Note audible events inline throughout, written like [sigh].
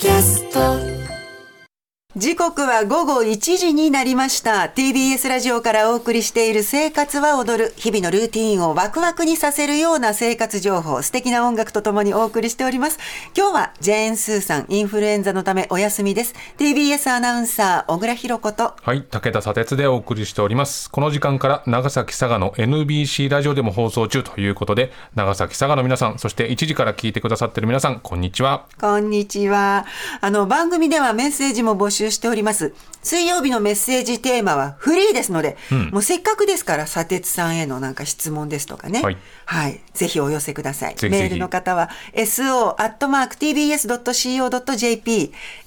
キャスト時刻は午後1時になりました TBS ラジオからお送りしている生活は踊る日々のルーティンをワクワクにさせるような生活情報素敵な音楽とともにお送りしております今日はジェーン・スーさんインフルエンザのためお休みです TBS アナウンサー小倉弘子とはい、武田砂鉄でお送りしております。この時間から長崎佐賀の NBC ラジオでも放送中ということで、長崎佐賀の皆さん、そして1時から聞いてくださってる皆さん、こんにちは。こんにちは。あの、番組ではメッセージも募集しております。水曜日のメッセージテーマはフリーですので、もうせっかくですから、砂鉄さんへのなんか質問ですとかね。はいはい。ぜひお寄せください。ぜひぜひメールの方は、so.tbs.co.jp、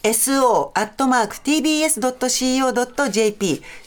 so.tbs.co.jp、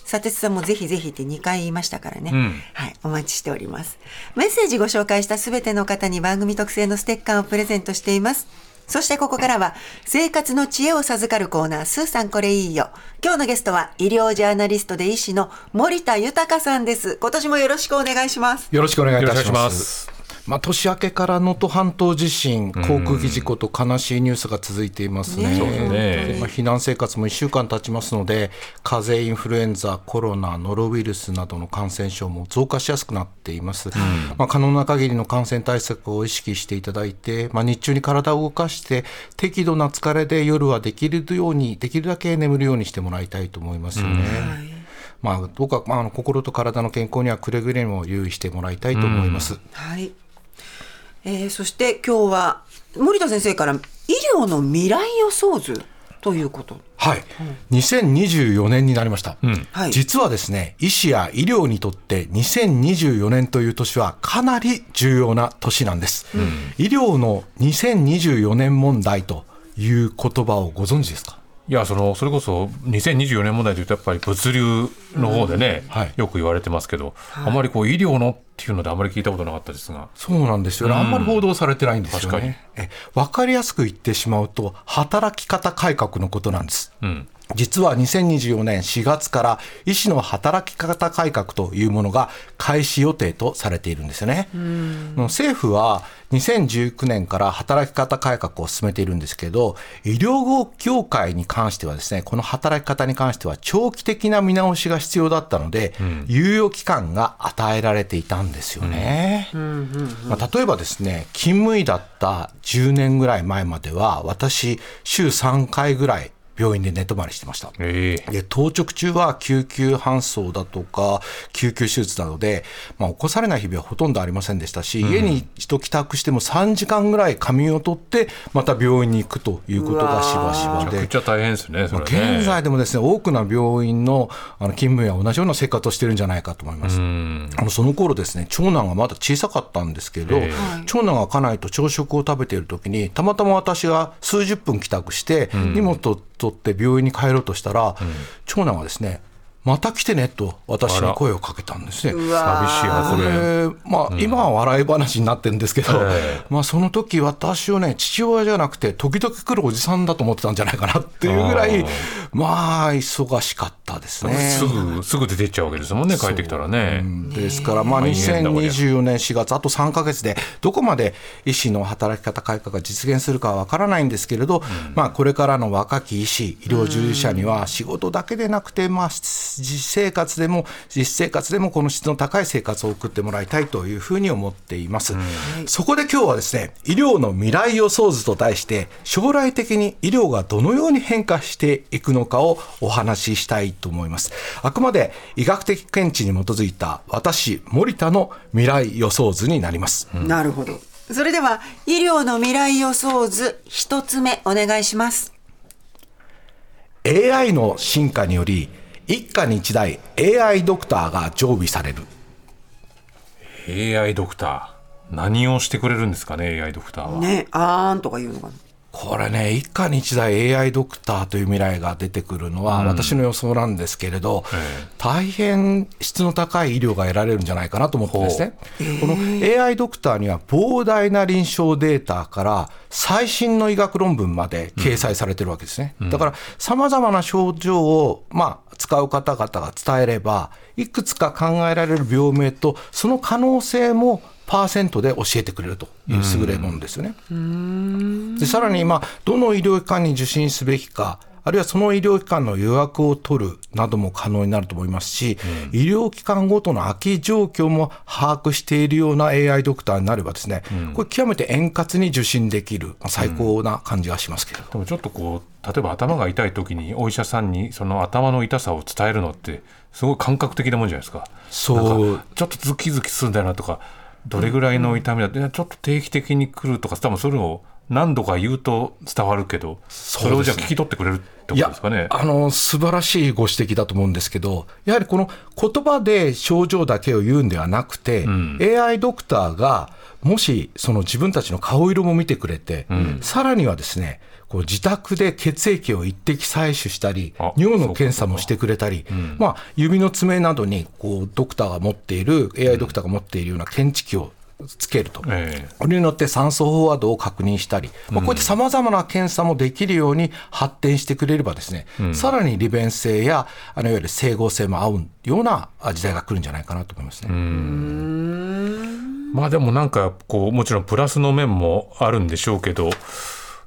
砂鉄さんもぜひぜひって2回言いましたからね。んはい。お待ちしております。メッセージご紹介したすべての方に番組特製のステッカーをプレゼントしています。そしてここからは生活の知恵を授かるコーナー、スーさんこれいいよ。今日のゲストは医療ジャーナリストで医師の森田豊さんです。今年もよろしくお願いします。よろしくお願いいたしよろしくお願います。しまあ、年明けから能登半島地震、航空機事故と悲しいニュースが続いていますね。ねまあ、避難生活も1週間経ちますので、風邪、インフルエンザ、コロナ、ノロウイルスなどの感染症も増加しやすくなっています。まあ、可能な限りの感染対策を意識していただいて、まあ、日中に体を動かして、適度な疲れで夜はできるように、できるだけ眠るようにしてもらいたいと思いますよね。まあ、どうか、まあ心と体の健康にはくれぐれも留意してもらいたいと思います。はい。えー、そして今日は森田先生から医療の未来予想図ということ。はい、2024年になりました、はい。実はですね医師や医療にとって2024年という年はかなり重要な年なんです、医療の2024年問題という言葉をご存知ですか？いや、その、それこそ2024年問題というと、やっぱり物流の方でね、はいよく言われてますけど、あまりこう、医療のっていうのであまり聞いたことなかったですが。そうなんですよね、あんまり報道されてないんですよ確かにね。え分かりやすく言ってしまうと、働き方改革のことなんです。うん。実は2024年4月から医師の働き方改革というものが開始予定とされているんですよね。政府は2019年から働き方改革を進めているんですけど、医療業界に関してはですね、この働き方に関しては長期的な見直しが必要だったので、猶予期間が与えられていたんですよね。まあ、例えばですね、勤務医だった10年ぐらい前までは、私、週3回ぐらい病院で寝泊まりしてました。ええで当直中は救急搬送だとか救急手術などで、まあ、起こされない日々はほとんどありませんでしたし、家に一度帰宅しても3時間ぐらい仮眠を取ってまた病院に行くということがしばしばでめちゃくち。ゃ大変ですね。現在でもですね多くの病院のあの勤務医は同じような生活をしてるんじゃないかと思います。うん。あのその頃ですね長男がまだ小さかったんですけど、ええ長男が家内と朝食を食べている時にたまたま私が数十分帰宅して、荷物を取って病院に帰ろうとしたら、長男がですねまた来てねと私に声をかけたんですね。うわ寂しいこれ。れまあ、今は笑い話になってるんですけど、えまあ、その時私をね父親じゃなくて時々来るおじさんだと思ってたんじゃないかなっていうぐらいあー。まあ忙しかったですね。すぐ、すぐ出てっちゃうわけですもんね、帰ってきたらね。ですから、まあ、大変だこりゃ2024年4月、あと3か月で、どこまで医師の働き方改革が実現するかは分からないんですけれど、まあ、これからの若き医師、医療従事者には、仕事だけでなくて、まあ、実生活でも、実生活でも、この質の高い生活を送ってもらいたいというふうに思っています。そこで今日はですね、医療の未来予想図と題して、将来的に医療がどのように変化していくのかをお話ししたいと思います。あくまで医学的見地に基づいた私、森田の未来予想図になります。なるほど。それでは医療の未来予想図一つ目お願いします。AI の進化により、一家に一台 AI ドクターが常備される。AI ドクター。何をしてくれるんですかね、AI ドクターは。ね、あーんとか言うのかな。これね、一家に一台 AI ドクターという未来が出てくるのは、私の予想なんですけれど、大変質の高い医療が得られるんじゃないかなと思ってですね、この AI ドクターには膨大な臨床データから最新の医学論文まで掲載されてるわけですね。だから、様々な症状を、まあ、使う方々が伝えれば、いくつか考えられる病名と、その可能性も100%で教えてくれるという優れものですよね。でさらに、まあ、どの医療機関に受診すべきか、あるいはその医療機関の予約を取るなども可能になると思いますし、うん、医療機関ごとの空き状況も把握しているような AI ドクターになればですね、うん、これ極めて円滑に受診できる、まあ、最高な感じがしますけど、うん、でもちょっとこう例えば頭が痛い時にお医者さんにその頭の痛さを伝えるのってすごい感覚的なもんじゃないですか。そう。ちょっとズキズキするんだよなとかどれぐらいの痛みだって、ちょっと定期的に来るとか多分それを何度か言うと伝わるけどそれをじゃあ聞き取ってくれるってことですかね。あの素晴らしいご指摘だと思うんですけど、やはりこの言葉で症状だけを言うんではなくて、うん、AI ドクターがもしその自分たちの顔色も見てくれて、うん、さらにはですね、こう自宅で血液を一滴採取したり、尿の検査もしてくれたり、うん、まあ、指の爪などにこうドクターが持っている、AI ドクターが持っているような検知器をつけると、えー、これによって酸素飽和度を確認したり、まあ、こうやってさまざまな検査もできるように発展してくれれば、ですね、うん、さらに利便性やあのいわゆる整合性も合うような時代が来るんじゃないかなと思いますね。まあでもなんかこうもちろんプラスの面もあるんでしょうけど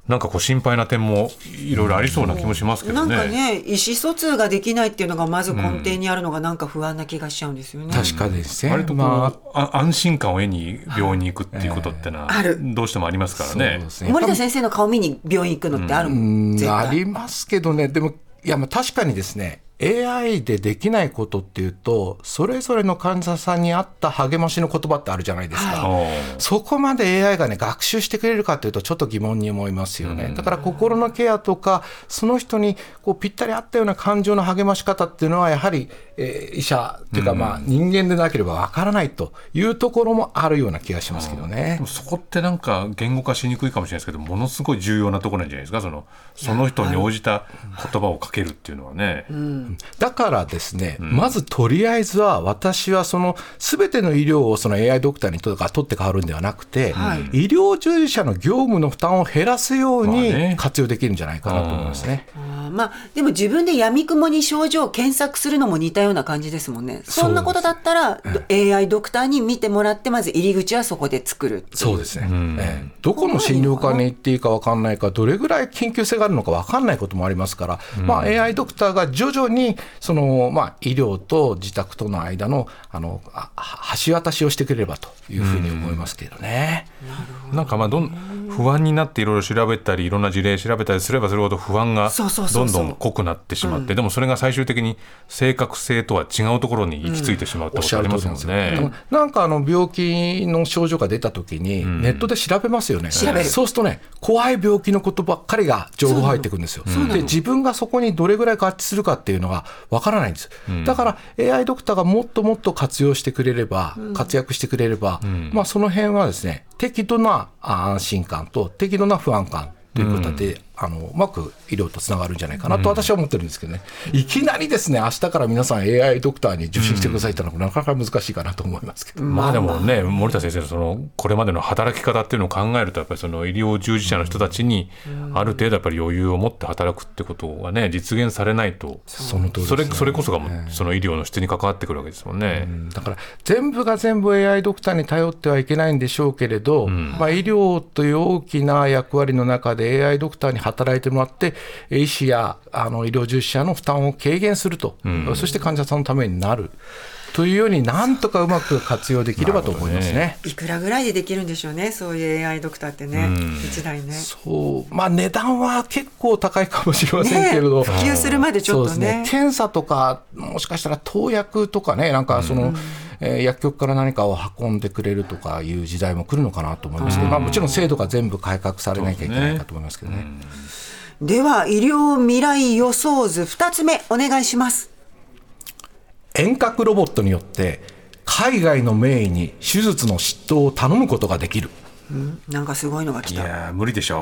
なんかこう心配な点もいろいろありそうな気もしますけどね。なんかね意思疎通ができないっていうのがまず根底にあるのがなんか不安な気がしちゃうんですよね。確かですね。割とまあ、安心感を得に病院に行くっていうことってのは、どうしてもありますからね。ね森田先生の顔見に病院行くのってあるもん。ありますけどね。でもいやまあ確かにですね。AI でできないことっていうとそれぞれの患者さんに合った励ましの言葉ってあるじゃないですか、はい、そこまで AI がね学習してくれるかっていうとちょっと疑問に思いますよね、うん、だから心のケアとかその人にこうぴったり合ったような感情の励まし方っていうのはやはり、えー、医者っていうかまあ人間でなければわからないというところもあるような気がしますけどね、うん、そこってなんか言語化しにくいかもしれないですけどものすごい重要なところなんじゃないですか？そのその人に応じた言葉をかけるっていうのはね。うん。だからですね、うん、まずとりあえずは私はその全ての医療をその AI ドクターにとか取って変わるんではなくて、はい、医療従事者の業務の負担を減らすように活用できるんじゃないかなと思いますね。まあ、まあ、でも自分でやみくもに症状を検索するのも似たような感じですもんね。そんなことだったら、AI ドクターに見てもらってまず入り口はそこで作るそうですね、ええ、どこの診療科に行っていいか分かんないかどれぐらい緊急性があるのか分かんないこともありますから、まあ、AI ドクターが徐々にその、まあ、医療と自宅との間のあの橋渡しをしてくれればというふうに思いますけどね。うん、なんかまあどん不安になっていろいろ調べたりいろんな事例調べたりすればするほど不安がどんどん濃くなってしまって、でもそれが最終的に正確性とは違うところに行き着いてしまうってことありますもんね。うん、なんかあの病気の症状が出た時にネットで調べますよね。そうするとね怖い病気のことばっかりが情報入ってくるんですよ。で自分がそこにどれぐらい合致するかっていうのがわからないんです。だから AI ドクターがもっともっと活用してくれれば、活躍してくれれば、まあその辺はですね適度な安心感と適度な不安感ということで、あのうまく医療とつながるんじゃないかなと私は思ってるんですけどね、うん、いきなりですね明日から皆さん AI ドクターに受診してくださいってのはなかなか難しいかなと思いますけど、うん、まあでもね森田先生のそのこれまでの働き方っていうのを考えるとやっぱりその医療従事者の人たちにある程度やっぱり余裕を持って働くってことがね実現されないとその通り、ね、それそれこそがもその医療の質に関わってくるわけですもんね、うん、だから全部が全部 AI ドクターに頼ってはいけないんでしょうけれど、まあ、医療という大きな役割の中で AI ドクターに働いてもらって医師やあの医療従事者の負担を軽減すると、うん、そして患者さんのためになる。というようになんとかうまく活用できればと思いますね、ね、いくらぐらいでできるんでしょうね。そういう AI ドクターってね、うん、1台ね。そう。まあ値段は結構高いかもしれませんけれど、ね、普及するまでちょっとね、ね、検査とかもしかしたら投薬とかねなんかその、うんえー、薬局から何かを運んでくれるとかいう時代も来るのかなと思いますけど、まあ、もちろん制度が全部改革されなきゃいけないかと思いますけどね。では医療未来予想図2つ目お願いします。遠隔ロボットによって海外の名医に手術の執刀を頼むことができる、うん、なんかすごいのが来た。いや無理でしょ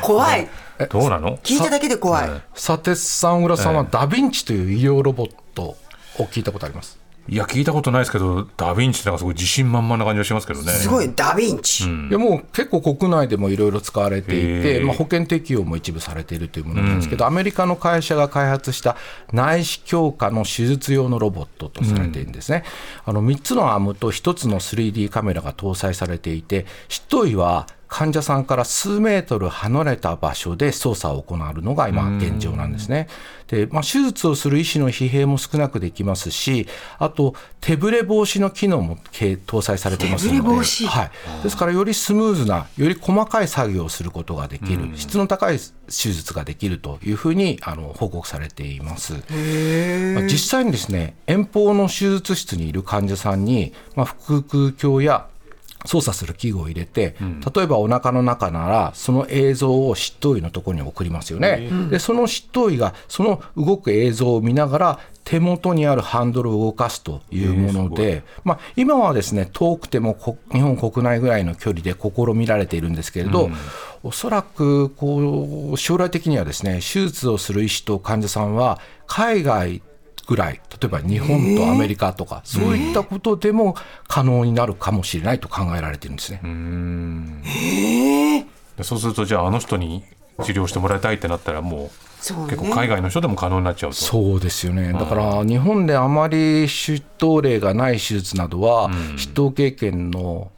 う。[laughs] 怖い。どうなの？聞いただけで怖い。佐哲さん浦さんはダヴィンチという医療ロボットを聞いたことありますいや聞いたことないですけどダ・ヴィンチってなんかすごい自信満々な感じがしますけどね。すごいダ・ヴィンチ、うん、いやもう結構国内でもいろいろ使われていて、まあ、保険適用も一部されているというものなんですけど、うん、アメリカの会社が開発した内視鏡下の手術用のロボットとされているんですね、うん、あの3つのアームと1つの 3D カメラが搭載されていて執刀医は患者さんから数メートル離れた場所で操作を行うのが今現状なんですね。で、まあ、手術をする医師の疲弊も少なくできますし、あと手ぶれ防止の機能も搭載されてますので、はい、ですからよりスムーズな、より細かい作業をすることができる、質の高い手術ができるというふうにあの報告されています。まあ、実際にですね、遠方の手術室にいる患者さんに、まあ、腹腔鏡や操作する器具を入れて、例えばお腹の中なら、その映像を執刀医のところに送りますよね。で、その執刀医がその動く映像を見ながら、手元にあるハンドルを動かすというもので、まあ、今はですね遠くても日本国内ぐらいの距離で試みられているんですけれど、うん、おそらくこう将来的にはですね手術をする医師と患者さんは海外ぐらい、例えば日本とアメリカとか、そういったことでも可能になるかもしれないと考えられてるんですね。うん。そうすると、じゃあ、あの人に治療してもらいたいってなったら、もう。結構海外の人でも可能になっちゃうと。そうですよね、だから日本であまり出頭例がない手術などは、出頭経験の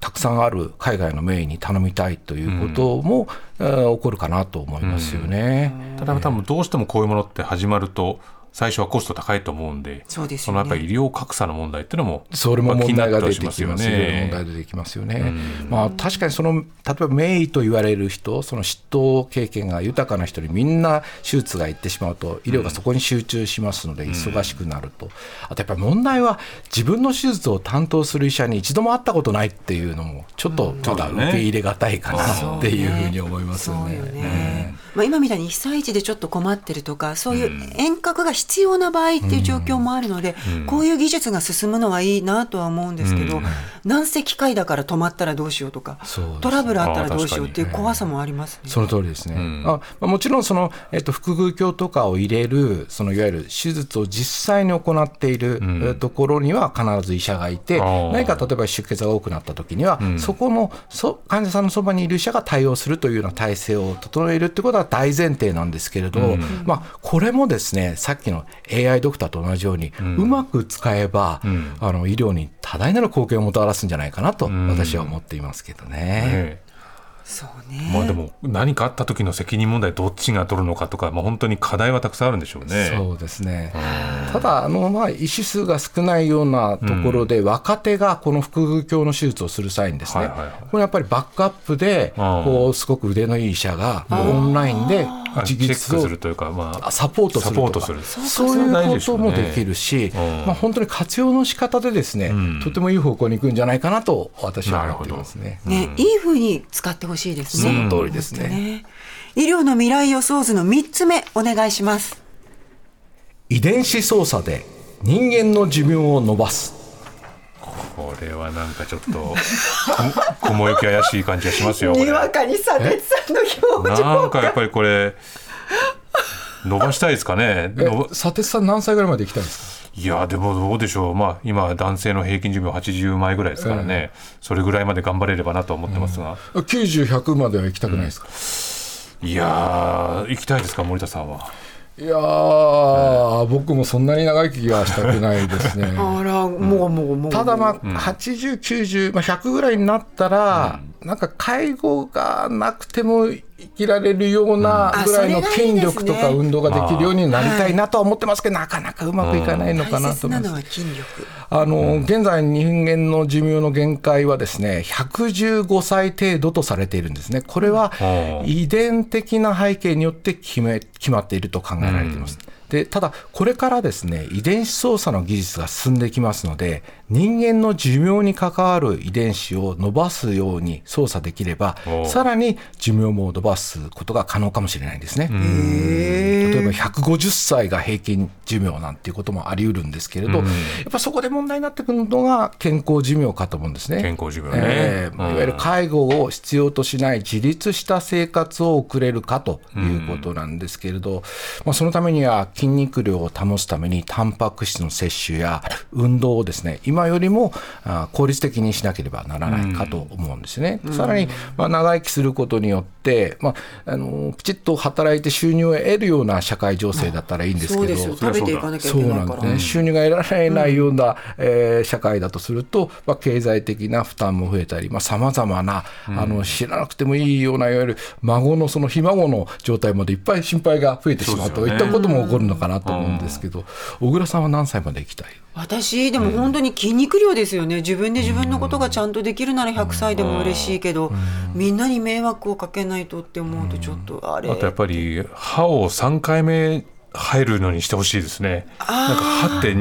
たくさんある海外の名医に頼みたいということも、うん、起こるかなと思いますよね。ただ多分どうしてもこういうものって始まると最初はコスト高いと思うんで、そうです、ね、そのやっぱり医療格差の問題っていうのも、それも問題が出てきますよね。問題出てきますよね。まあ確かにその例えば名医と言われる人、その執刀経験が豊かな人にみんな手術が行ってしまうと医療がそこに集中しますので忙しくなると。あとやっぱり問題は自分の手術を担当する医者に一度も会ったことないっていうのもちょっとまだ受け入れがたいかなっていうふうに思いますよね。まあ今みたいに被災地でちょっと困ってるとかそういう遠隔が必要な場合っていう状況もあるので、うん、こういう技術が進むのはいいなとは思うんですけど、うん、なんせ機械だから止まったらどうしようとか、トラブルあったらどうしようっていう怖さもあります、ね、その通りですね。あ、もちろんその、えっと、腹腔鏡とかを入れるそのいわゆる手術を実際に行っているところには必ず医者がいて、何か例えば出血が多くなった時には、そこのそ患者さんのそばにいる医者が対応するというような体制を整えるってことは大前提なんですけれど、まあ、これもですねさっきの AI ドクターと同じように、うん、うまく使えば、うん、あの医療に多大なる貢献をもたらすんじゃないかなと私は思っていますけどね。そうね。まあでも何かあった時の責任問題どっちが取るのかとか、まあ本当に課題はたくさんあるんでしょうね。そうですね。ただあのまあ医師数が少ないようなところで、若手がこの腹腔鏡の手術をする際にですね、これやっぱりバックアップでこうすごく腕のいい医者がオンラインで一律するというか、まあ、サポートするとか。そういうこともできるし、まあ本当に活用の仕方でですね、とてもいい方向に行くんじゃないかなと私は思ってますね。ね、いいふうに使ってほしいですね。その通りですね。ね医療の未来予想図の3つ目お願いします。遺伝子操作で人間の寿命を伸ばす。これはなんかちょっと [laughs] 雲行き怪しい感じがしますよ。[laughs] にわかに佐哲さんの表情なんかやっぱりこれ伸ばしたいですかね。佐哲さん何歳ぐらいまで生きたいんですか？いやでもどうでしょう、まあ、今、男性の平均寿命80前ぐらいですからね、えー、それぐらいまで頑張れればなと思ってますが、うん、90、100までは行きたくないですか、うん、いや行きたいですか、森田さんは。いや僕もそんなに長生きはしたくないですね。あら、もうもうもう。ただまあ、80、90、まあ、100ぐらいになったら、なんか介護がなくても生きられるようなぐらいの筋力とか運動ができるようになりたいなとは思ってますけど、なかなかうまくいかないのかなと思います。あの現在、人間の寿命の限界はですね115歳程度とされているんですね、これは遺伝的な背景によって決め決まっていると考えられています。でただ、これからですね遺伝子操作の技術が進んできますので、人間の寿命に関わる遺伝子を伸ばすように操作できれば、さらに寿命も伸ばすことが可能かもしれないんですね。例えば150歳が平均寿命なんていうこともあり得るんですけれど、やっぱそこで問題になってくるのが健康寿命かと思うんですね。健康寿命ね、えー、いわゆる介護を必要としない自立した生活を送れるかということなんですけれど、まあ、そのためには筋肉量を保つためにタンパク質の摂取や運動をですね今よりも効率的にしなければならないかと思うんですね。うん、さらに、まあ、長生きすることによって、まあ、あのきちっと働いて収入を得るような社会情勢だったらいいんですけど、食べていかなきゃいけないから、ね、収入が得られないような、うん、えー、社会だとすると、まあ、経済的な負担も増えたりさまざ、まなあの知らなくてもいいようないわゆる孫のそのひ孫の状態までいっぱい心配が増えてしまうといったことも起こるのかなと思うんですけど、小倉さんは何歳まで生きたい？私でも本当に筋肉量ですよね、自分で自分のことがちゃんとできるなら100歳でも嬉しいけど、みんなに迷惑をかけないとって思うとちょっとあれ、あとやっぱり歯を3回目入るのにしてほしいですね。なんか歯って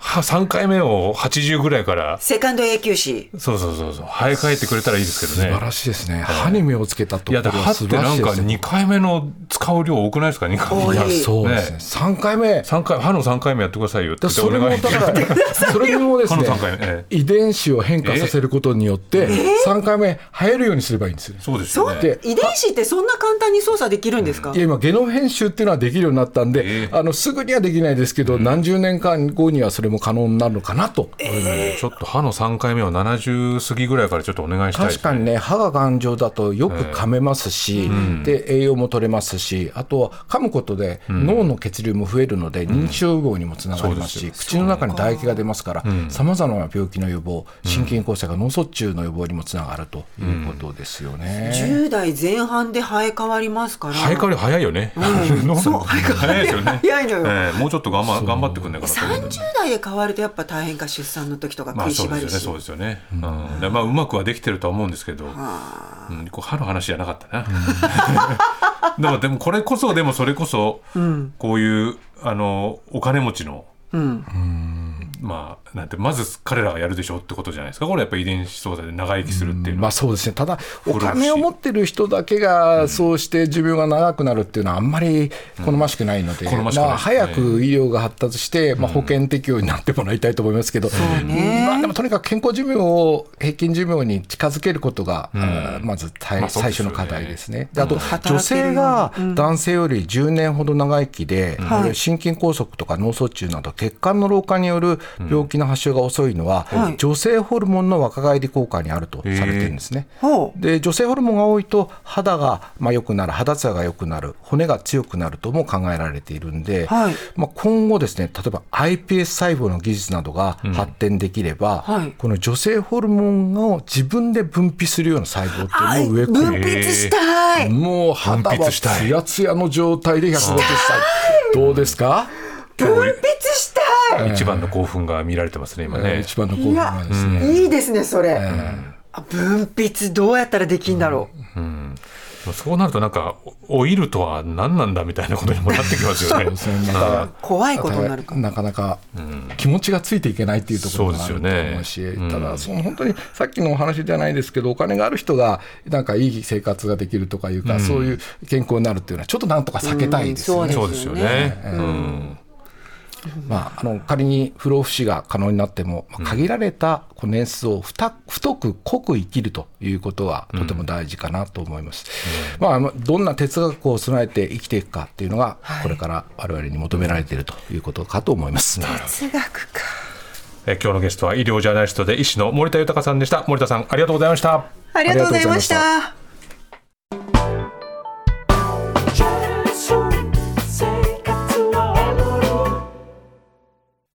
に3回目を80ぐらいから。セカンド永久歯。そうそうそうそう。生え替えてくれたらいいですけどね。素晴らしいですね、歯に目をつけたといやだから歯ってなんか2回目の使う量多くないですか？2回目。い。やそうですね。3回目。3回歯の3回目やってくださいよって。それもだからそれもですね、ええ、遺伝子を変化させることによって3回目生えるようにすればいいんですよそうですよね。遺伝子ってそんな簡単に操作できるんですか、いや今ゲノム編集っていうのはできるようになったんで、あのすぐにはできないですけど、何十年間後にはそれも可能になるのかなと、えー、ちょっと歯の3回目は70過ぎぐらいからちょっとお願いしたい、ね、確かにね歯が頑丈だとよく噛めますし、えー、で栄養も取れますしあとは噛むことで脳の血流も増えるので、認知症予防にもつながりますし、うん、口の中に唾液が出ますからさまざまな病気の予防心筋梗塞が脳卒中の予防にもつながるということですよね、うん、10代前半で生え変わりますから。生え変わり早いよね、うん、[laughs] そう生え変わり早いですよね。早いのよ、えー、もうちょっと頑張頑張ってくんないかな30代で変わるとやっぱ大変か出産の時とか食いしばりし、まあ、そうですよね。そうですよね、うん。まあ、うまくはできてるとは思うんですけど、うん、こう歯の話じゃなかったな。[laughs] でもでもこれこそでもそれこそ、こういうあのお金持ちの、うん、まあなんてまず彼らがやるでしょうってことじゃないですか。これやっぱり遺伝子操作で長生きするっていうのは、まあそうですね。ただお金を持ってる人だけがそうして寿命が長くなるっていうのはあんまり好ましくないので、まあ、早く医療が発達して、まあ、保険適用になってもらいたいと思いますけど、まあ、でもとにかく健康寿命を平均寿命に近づけることが、まず最初の課題ですね。あと女性が男性より10年ほど長生きで、心筋梗塞とか脳卒中など血管の老化による病気の発症が遅いのは、はい、女性ホルモンの若返り効果にあるとされてるんですね。で女性ホルモンが多いと肌がまあ良くなる肌ツヤが良くなる骨が強くなるとも考えられているんで、はい、まあ、今後ですね例えば iPS 細胞の技術などが発展できれば、うんはい、この女性ホルモンを自分で分泌するような細胞っていうのを植え込む。分泌したい。もう肌はツヤツヤの状態で150歳。どうですか？分泌一番の興奮が見られてますね今ね、一番の興奮がですね。いいですねそれ、分泌どうやったらできんだろう、うん。そうなるとなんか老いるとは何なんだみたいなことにもなってきますよね。[laughs] 怖いことになるか。なかなか気持ちがついていけないっていうところがあると思うし、うね、ただその本当にさっきのお話じゃないですけどお金がある人がなんかいい生活ができるとかいうか、うん、そういう健康になるっていうのはちょっとなんとか避けたいですよね。そうですよね。うんまあ、あの仮に不老不死が可能になっても、まあ、限られた年数を太く濃く生きるということはとても大事かなと思います、うん、まあ、どんな哲学を備えて生きていくかっていうのが、これから我々に求められているということかと思います、哲学か。え今日のゲストは医療ジャーナリストで医師の森田豊さんでした。森田さんありがとうございました。ありがとうございました